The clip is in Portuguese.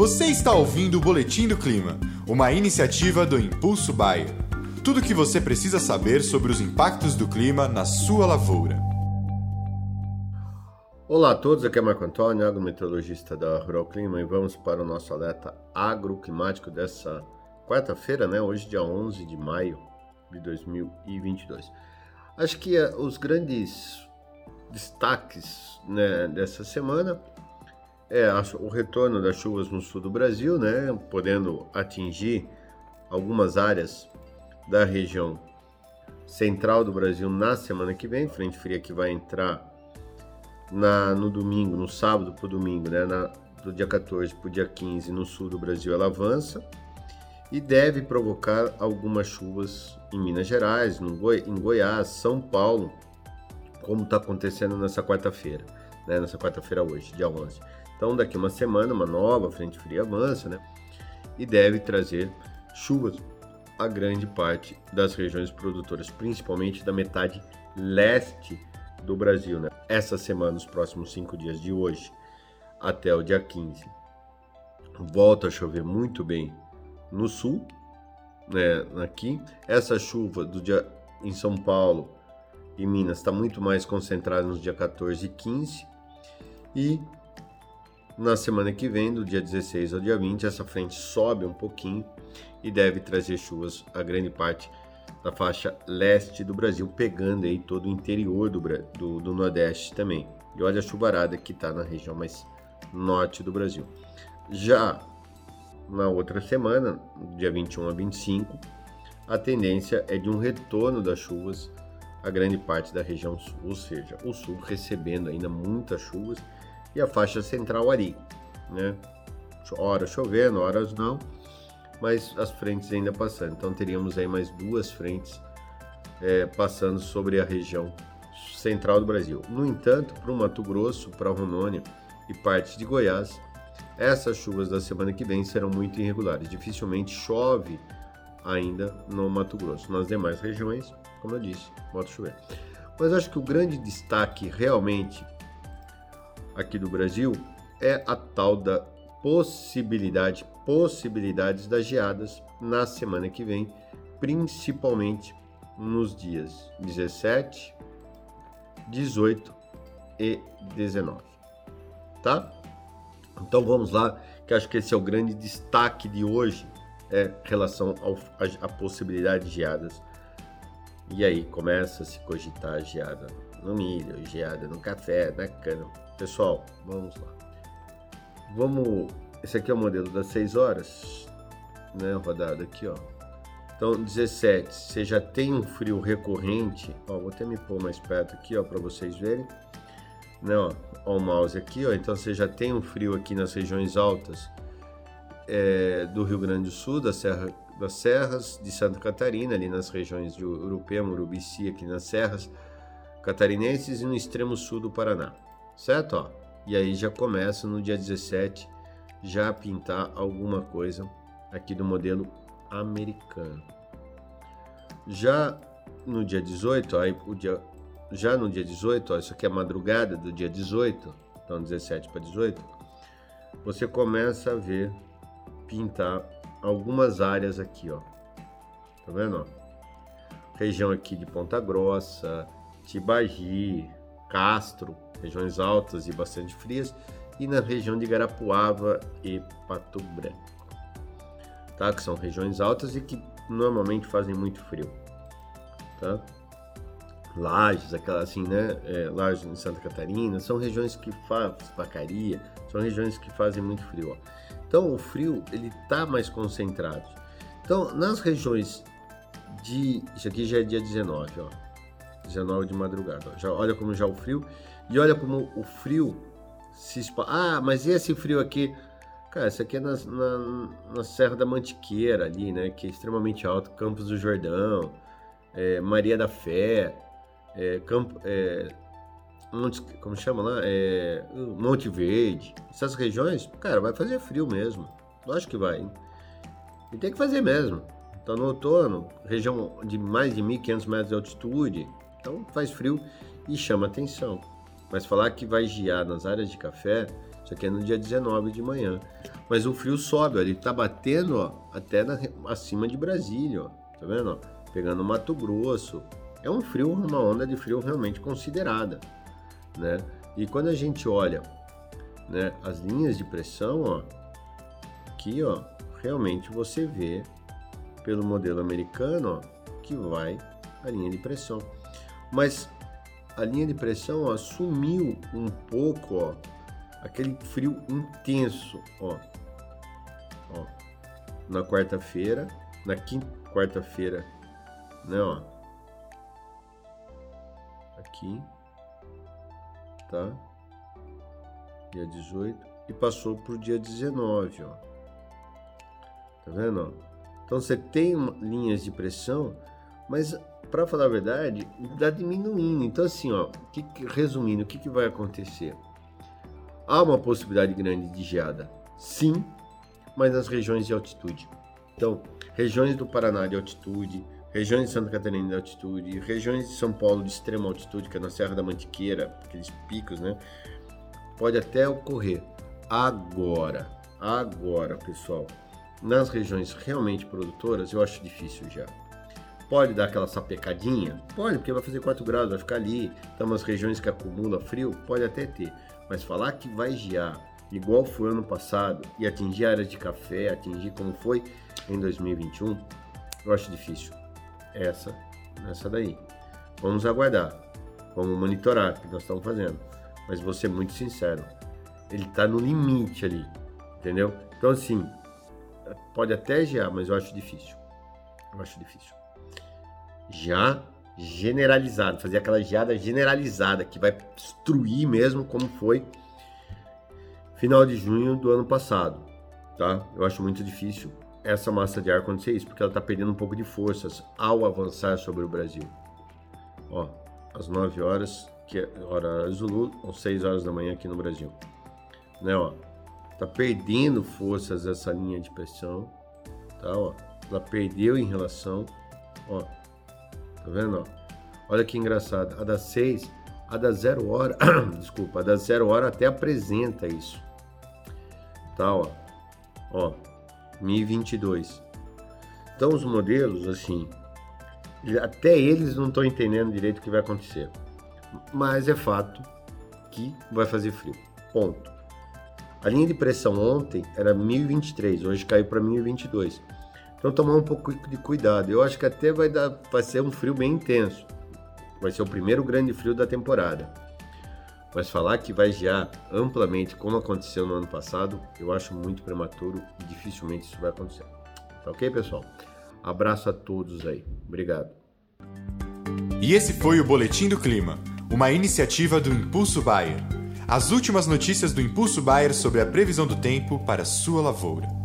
Você está ouvindo o Boletim do Clima, uma iniciativa do Impulso Bayer. Tudo o que você precisa saber sobre os impactos do clima na sua lavoura. Olá a todos, aqui é Marco Antônio, agrometeorologista da Rural Clima, e vamos para o nosso alerta agroclimático dessa quarta-feira, né? Hoje, dia 11 de maio de 2022. Acho que uh, os grandes destaques né, dessa semana é o retorno das chuvas no sul do Brasil, né, podendo atingir algumas áreas da região central do Brasil na semana que vem, frente fria que vai entrar na, no domingo, no sábado para o domingo, né, na, do dia 14 para o dia 15 no sul do Brasil ela avança e deve provocar algumas chuvas em Minas Gerais, Goi em Goiás, São Paulo, como está acontecendo nessa quarta-feira, né? nessa quarta-feira hoje, dia 11. Então, daqui uma semana, uma nova frente fria avança, né? E deve trazer chuvas a grande parte das regiões produtoras, principalmente da metade leste do Brasil, né? Essa semana, nos próximos cinco dias de hoje até o dia 15, volta a chover muito bem no sul, né, aqui. Essa chuva do dia em São Paulo e Minas está muito mais concentrada nos dias 14 e 15. E na semana que vem, do dia 16 ao dia 20, essa frente sobe um pouquinho e deve trazer chuvas a grande parte da faixa leste do Brasil, pegando aí todo o interior do, do, do Nordeste também. E olha a chuvarada que está na região mais norte do Brasil. Já na outra semana, dia 21 a 25, a tendência é de um retorno das chuvas a grande parte da região sul, ou seja, o sul recebendo ainda muitas chuvas e a faixa central ali, né? Horas chovendo, horas não, mas as frentes ainda passando. Então teríamos aí mais duas frentes é, passando sobre a região central do Brasil. No entanto, para o Mato Grosso, para Rondônia e partes de Goiás, essas chuvas da semana que vem serão muito irregulares. Dificilmente chove ainda no Mato Grosso. Nas demais regiões, como eu disse, a chover. Mas acho que o grande destaque realmente aqui do Brasil é a tal da possibilidade, possibilidades das geadas na semana que vem, principalmente nos dias 17, 18 e 19. Tá? Então vamos lá, que acho que esse é o grande destaque de hoje, é relação à possibilidade de geadas. E aí começa a se cogitar a geada no milho, geada no café, na cana. Pessoal, vamos lá. Vamos. Esse aqui é o modelo das 6 horas, né? Rodado aqui, ó. Então, 17, você já tem um frio recorrente. Ó, vou até me pôr mais perto aqui, ó, para vocês verem né, ó, ó, o mouse aqui, ó, então você já tem um frio aqui nas regiões altas é, do Rio Grande do Sul, da Serra, das Serras de Santa Catarina, ali nas regiões de Urupema, Urubici, aqui nas Serras catarinenses e no extremo sul do Paraná, certo? Ó, e aí já começa no dia 17 já a pintar alguma coisa aqui do modelo americano. Já no dia 18, aí o dia já no dia 18, ó, isso aqui é a madrugada do dia 18, então 17 para 18, você começa a ver pintar algumas áreas aqui, ó. Tá vendo? Ó? Região aqui de Ponta Grossa, Tibagi, Castro, regiões altas e bastante frias, e na região de Garapuava e Pato Branco. Tá? Que são regiões altas e que normalmente fazem muito frio. Tá? Lages, aquela assim, né? É, Lages em Santa Catarina, são regiões que fazem vacaria, são regiões que fazem muito frio. Ó. Então o frio ele tá mais concentrado. Então nas regiões de isso aqui já é dia 19, ó. 19 de madrugada. Já olha como já o frio e olha como o frio se espalha. Ah, mas e esse frio aqui? Cara, isso aqui é na, na, na Serra da Mantiqueira ali, né? Que é extremamente alto, Campos do Jordão, é, Maria da Fé, é, Campo, é, como chama lá? É, Monte Verde, essas regiões, cara, vai fazer frio mesmo. Lógico que vai. Hein? E tem que fazer mesmo. Então no outono, região de mais de 1.500 metros de altitude, então faz frio e chama atenção. Mas falar que vai gear nas áreas de café, Isso aqui é no dia 19 de manhã. Mas o frio sobe, ó, ele tá batendo ó, até na, acima de Brasília, ó, tá vendo? Ó? Pegando Mato Grosso. É um frio, uma onda de frio realmente considerada, né? E quando a gente olha né, as linhas de pressão, ó, aqui, ó, realmente você vê pelo modelo americano, ó, que vai a linha de pressão. Mas a linha de pressão ó, sumiu um pouco, ó, aquele frio intenso, ó, ó na quarta-feira, na quinta quarta-feira, né, ó, aqui, tá? Dia 18 e passou pro dia 19, ó. Tá vendo, ó? Então você tem linhas de pressão, mas para falar a verdade, está diminuindo. Então assim, ó, que, resumindo, o que, que vai acontecer? Há uma possibilidade grande de geada, sim, mas nas regiões de altitude. Então, regiões do Paraná de altitude, regiões de Santa Catarina de altitude, regiões de São Paulo de extrema altitude, que é na Serra da Mantiqueira, aqueles picos, né? Pode até ocorrer. Agora, agora, pessoal, nas regiões realmente produtoras, eu acho difícil já. Pode dar aquela sapecadinha? Pode, porque vai fazer 4 graus, vai ficar ali. Então, umas regiões que acumula frio, pode até ter. Mas falar que vai gear igual foi ano passado e atingir áreas de café, atingir como foi em 2021, eu acho difícil. Essa, essa daí. Vamos aguardar. Vamos monitorar o que nós estamos fazendo. Mas vou ser muito sincero. Ele está no limite ali. Entendeu? Então, assim, pode até gear, mas eu acho difícil. Eu acho difícil já generalizado, fazer aquela geada generalizada que vai destruir mesmo como foi final de junho do ano passado, tá? Eu acho muito difícil essa massa de ar acontecer isso, porque ela está perdendo um pouco de forças ao avançar sobre o Brasil. Ó, às 9 horas, que é hora Zulu, às 6 horas da manhã aqui no Brasil. Né, ó? Tá perdendo forças essa linha de pressão, tá, ó? Ela perdeu em relação, ó, Tá vendo? Olha que engraçado. A da 6, a da 0 hora, desculpa, a da 0 hora até apresenta isso. Tá, ó. Ó, 1022. Então os modelos, assim, até eles não estão entendendo direito o que vai acontecer. Mas é fato que vai fazer frio. Ponto. A linha de pressão ontem era 1023, hoje caiu para 1022. Então tomar um pouco de cuidado. Eu acho que até vai dar, vai ser um frio bem intenso. Vai ser o primeiro grande frio da temporada. Mas falar que vai gear amplamente, como aconteceu no ano passado, eu acho muito prematuro e dificilmente isso vai acontecer. Tá ok, pessoal? Abraço a todos aí. Obrigado. E esse foi o Boletim do Clima, uma iniciativa do Impulso Bayer. As últimas notícias do Impulso Bayer sobre a previsão do tempo para sua lavoura.